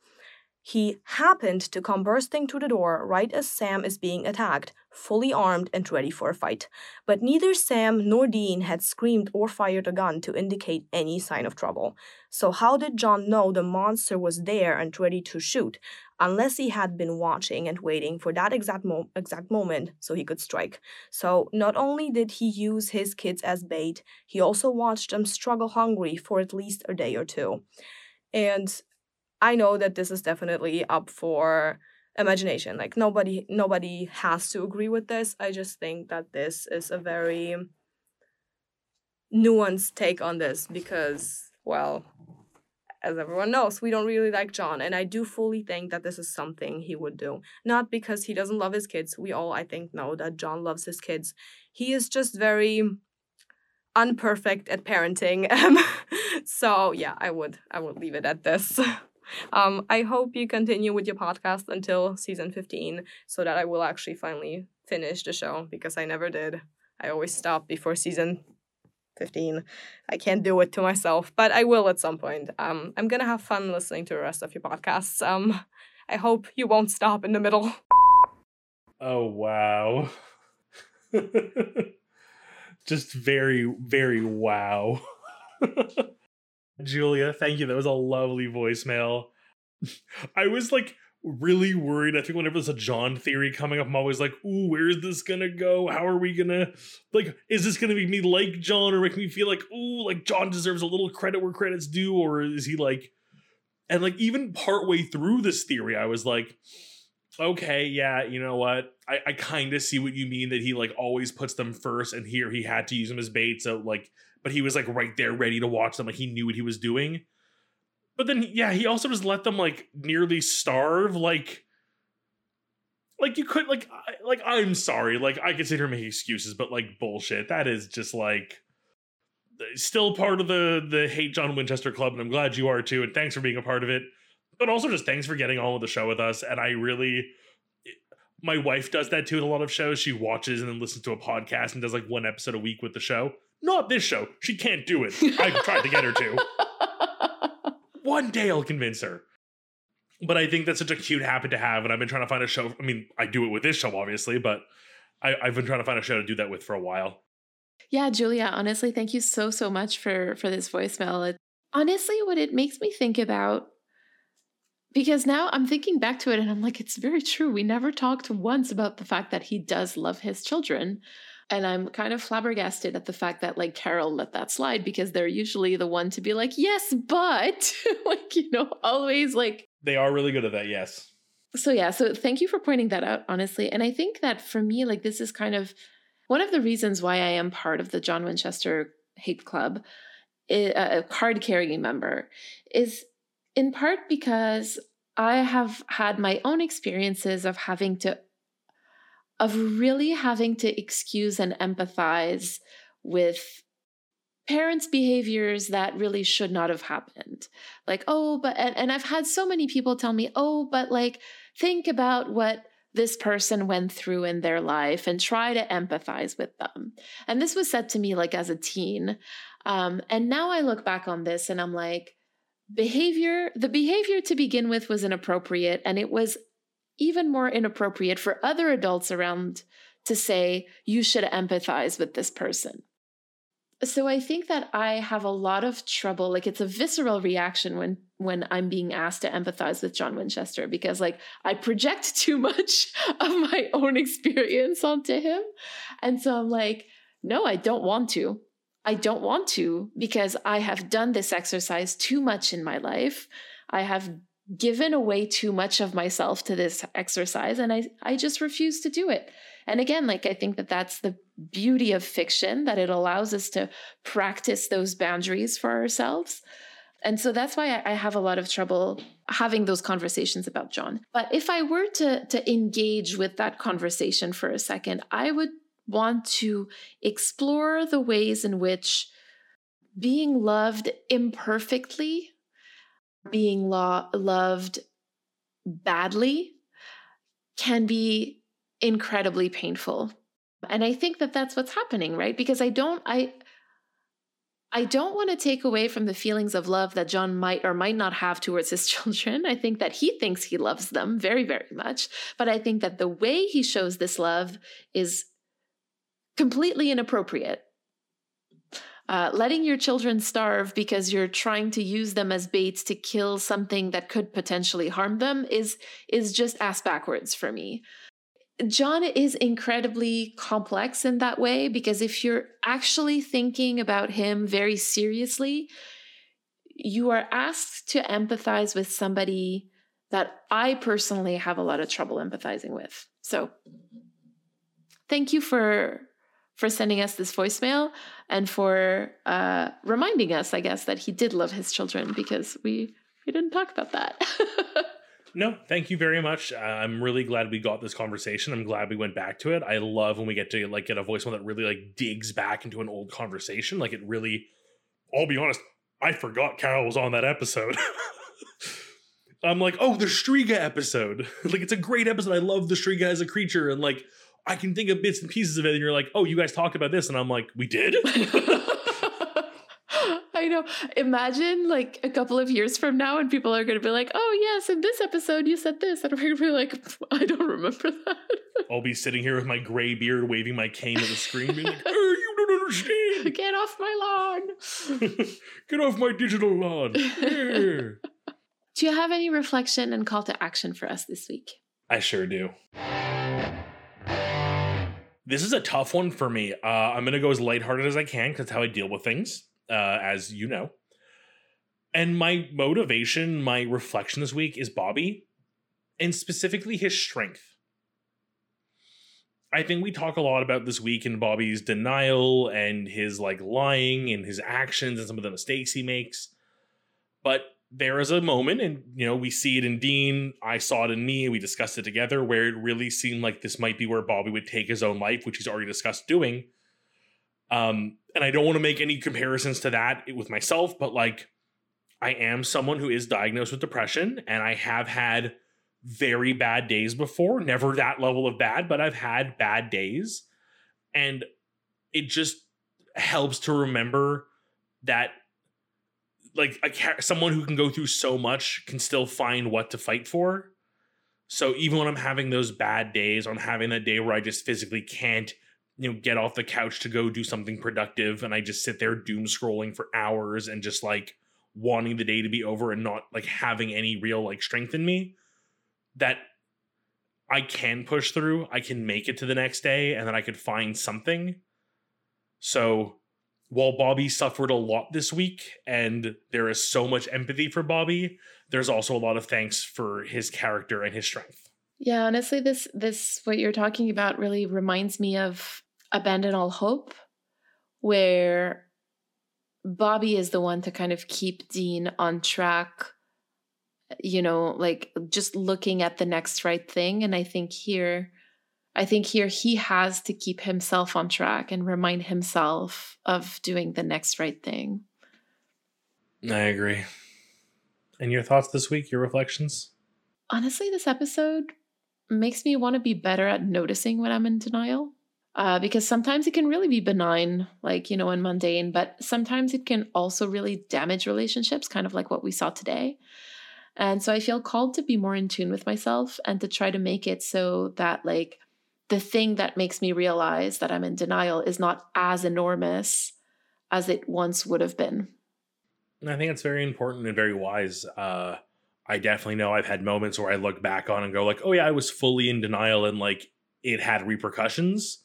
He happened to come bursting through the door right as Sam is being attacked, fully armed and ready for a fight. But neither Sam nor Dean had screamed or fired a gun to indicate any sign of trouble. So, how did John know the monster was there and ready to shoot, unless he had been watching and waiting for that exact, mo- exact moment so he could strike? So, not only did he use his kids as bait, he also watched them struggle hungry for at least a day or two. And I know that this is definitely up for imagination. Like nobody nobody has to agree with this. I just think that this is a very nuanced take on this because well, as everyone knows, we don't really like John, and I do fully think that this is something he would do. Not because he doesn't love his kids. We all, I think, know that John loves his kids. He is just very unperfect at parenting. so yeah, I would I would leave it at this. Um, I hope you continue with your podcast until season 15 so that I will actually finally finish the show because I never did. I always stop before season 15. I can't do it to myself, but I will at some point. Um, I'm gonna have fun listening to the rest of your podcasts. Um, I hope you won't stop in the middle. Oh, wow. Just very, very wow. Julia, thank you. That was a lovely voicemail. I was like really worried. I think whenever there's a John theory coming up, I'm always like, ooh, where is this gonna go? How are we gonna like is this gonna be me like John or make me feel like, ooh, like John deserves a little credit where credit's due, or is he like and like even partway through this theory, I was like, okay, yeah, you know what? I, I kind of see what you mean that he like always puts them first, and here he had to use them as bait. So like but he was like right there ready to watch them like he knew what he was doing but then yeah he also just let them like nearly starve like like you could like I, like i'm sorry like i and make excuses but like bullshit that is just like still part of the the hate john winchester club and i'm glad you are too and thanks for being a part of it but also just thanks for getting on with the show with us and i really my wife does that too in a lot of shows she watches and then listens to a podcast and does like one episode a week with the show not this show. She can't do it. I've tried to get her to. One day I'll convince her. But I think that's such a cute habit to have, and I've been trying to find a show. I mean, I do it with this show, obviously, but I, I've been trying to find a show to do that with for a while. Yeah, Julia, honestly, thank you so, so much for for this voicemail. It, honestly, what it makes me think about because now I'm thinking back to it and I'm like, it's very true. We never talked once about the fact that he does love his children. And I'm kind of flabbergasted at the fact that like Carol let that slide because they're usually the one to be like, yes, but like, you know, always like. They are really good at that, yes. So, yeah. So, thank you for pointing that out, honestly. And I think that for me, like, this is kind of one of the reasons why I am part of the John Winchester Hate Club, eh, a card carrying member, is in part because I have had my own experiences of having to of really having to excuse and empathize with parents' behaviors that really should not have happened. Like, oh, but, and, and I've had so many people tell me, oh, but like, think about what this person went through in their life and try to empathize with them. And this was said to me like as a teen. Um, and now I look back on this and I'm like, behavior, the behavior to begin with was inappropriate and it was even more inappropriate for other adults around to say, you should empathize with this person. So I think that I have a lot of trouble like it's a visceral reaction when when I'm being asked to empathize with John Winchester because like I project too much of my own experience onto him. And so I'm like, no, I don't want to. I don't want to because I have done this exercise too much in my life. I have given away too much of myself to this exercise and I I just refuse to do it. And again, like I think that that's the beauty of fiction that it allows us to practice those boundaries for ourselves. And so that's why I have a lot of trouble having those conversations about John. But if I were to to engage with that conversation for a second, I would want to explore the ways in which being loved imperfectly, being lo- loved badly, can be incredibly painful. And I think that that's what's happening, right? Because I don't, I, I don't want to take away from the feelings of love that John might or might not have towards his children. I think that he thinks he loves them very, very much. But I think that the way he shows this love is completely inappropriate. Uh, letting your children starve because you're trying to use them as baits to kill something that could potentially harm them is is just ass backwards for me. John is incredibly complex in that way because if you're actually thinking about him very seriously, you are asked to empathize with somebody that I personally have a lot of trouble empathizing with. So, thank you for for sending us this voicemail and for uh, reminding us, I guess, that he did love his children because we we didn't talk about that. no, thank you very much. Uh, I'm really glad we got this conversation. I'm glad we went back to it. I love when we get to like get a voicemail that really like digs back into an old conversation. Like it really. I'll be honest. I forgot Carol was on that episode. I'm like, oh, the Striga episode. like it's a great episode. I love the Striga as a creature, and like I can think of bits and pieces of it. And you're like, oh, you guys talked about this. And I'm like, we did? I know. Imagine like a couple of years from now, and people are going to be like, oh, yes, in this episode you said this. And we're going to be like, I don't remember that. I'll be sitting here with my gray beard, waving my cane at the screen, being like, hey, you don't understand. Get off my lawn. Get off my digital lawn. Do you have any reflection and call to action for us this week? I sure do. This is a tough one for me. Uh, I'm going to go as lighthearted as I can because that's how I deal with things, uh, as you know. And my motivation, my reflection this week is Bobby, and specifically his strength. I think we talk a lot about this week in Bobby's denial and his like lying and his actions and some of the mistakes he makes. But there is a moment, and you know, we see it in Dean. I saw it in me. We discussed it together, where it really seemed like this might be where Bobby would take his own life, which he's already discussed doing. Um, and I don't want to make any comparisons to that with myself, but like, I am someone who is diagnosed with depression, and I have had very bad days before. Never that level of bad, but I've had bad days, and it just helps to remember that like a, someone who can go through so much can still find what to fight for. So even when I'm having those bad days, I'm having that day where I just physically can't, you know, get off the couch to go do something productive, and I just sit there doom scrolling for hours and just like wanting the day to be over and not like having any real like strength in me. That I can push through. I can make it to the next day, and then I could find something. So while Bobby suffered a lot this week and there is so much empathy for Bobby, there's also a lot of thanks for his character and his strength. Yeah, honestly this this what you're talking about really reminds me of Abandon All Hope where Bobby is the one to kind of keep Dean on track you know like just looking at the next right thing and I think here I think here he has to keep himself on track and remind himself of doing the next right thing. I agree. And your thoughts this week, your reflections? Honestly, this episode makes me want to be better at noticing when I'm in denial. Uh, because sometimes it can really be benign, like, you know, and mundane, but sometimes it can also really damage relationships, kind of like what we saw today. And so I feel called to be more in tune with myself and to try to make it so that, like, the thing that makes me realize that I'm in denial is not as enormous as it once would have been. I think it's very important and very wise. Uh, I definitely know I've had moments where I look back on and go like, "Oh yeah, I was fully in denial and like it had repercussions."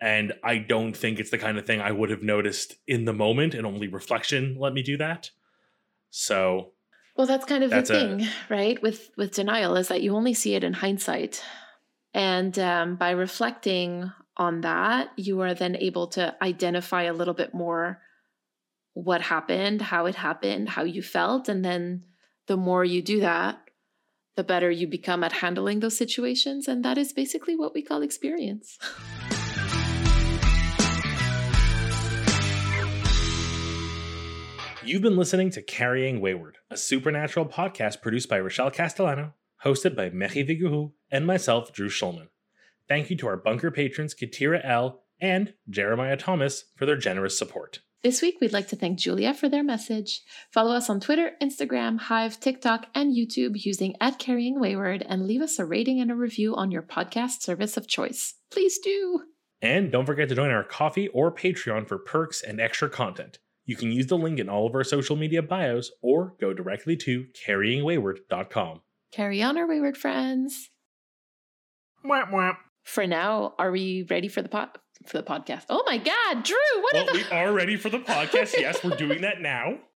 And I don't think it's the kind of thing I would have noticed in the moment, and only reflection let me do that. So, well, that's kind of That's the a- thing, right? With with denial is that you only see it in hindsight, and um, by reflecting on that, you are then able to identify a little bit more what happened, how it happened, how you felt, and then the more you do that, the better you become at handling those situations, and that is basically what we call experience. You've been listening to Carrying Wayward, a supernatural podcast produced by Rochelle Castellano, hosted by Meri Vigouroux, and myself, Drew Schulman. Thank you to our bunker patrons Katira L. and Jeremiah Thomas for their generous support. This week, we'd like to thank Julia for their message. Follow us on Twitter, Instagram, Hive, TikTok, and YouTube using at Carrying Wayward and leave us a rating and a review on your podcast service of choice. Please do. And don't forget to join our Ko-fi or Patreon for perks and extra content. You can use the link in all of our social media bios or go directly to carryingwayward.com. Carry on, our wayward friends. Mwah, mwah. For now, are we ready for the pod for the podcast? Oh my God, Drew! What Well, are the we are ready for the podcast. Yes, we're doing that now.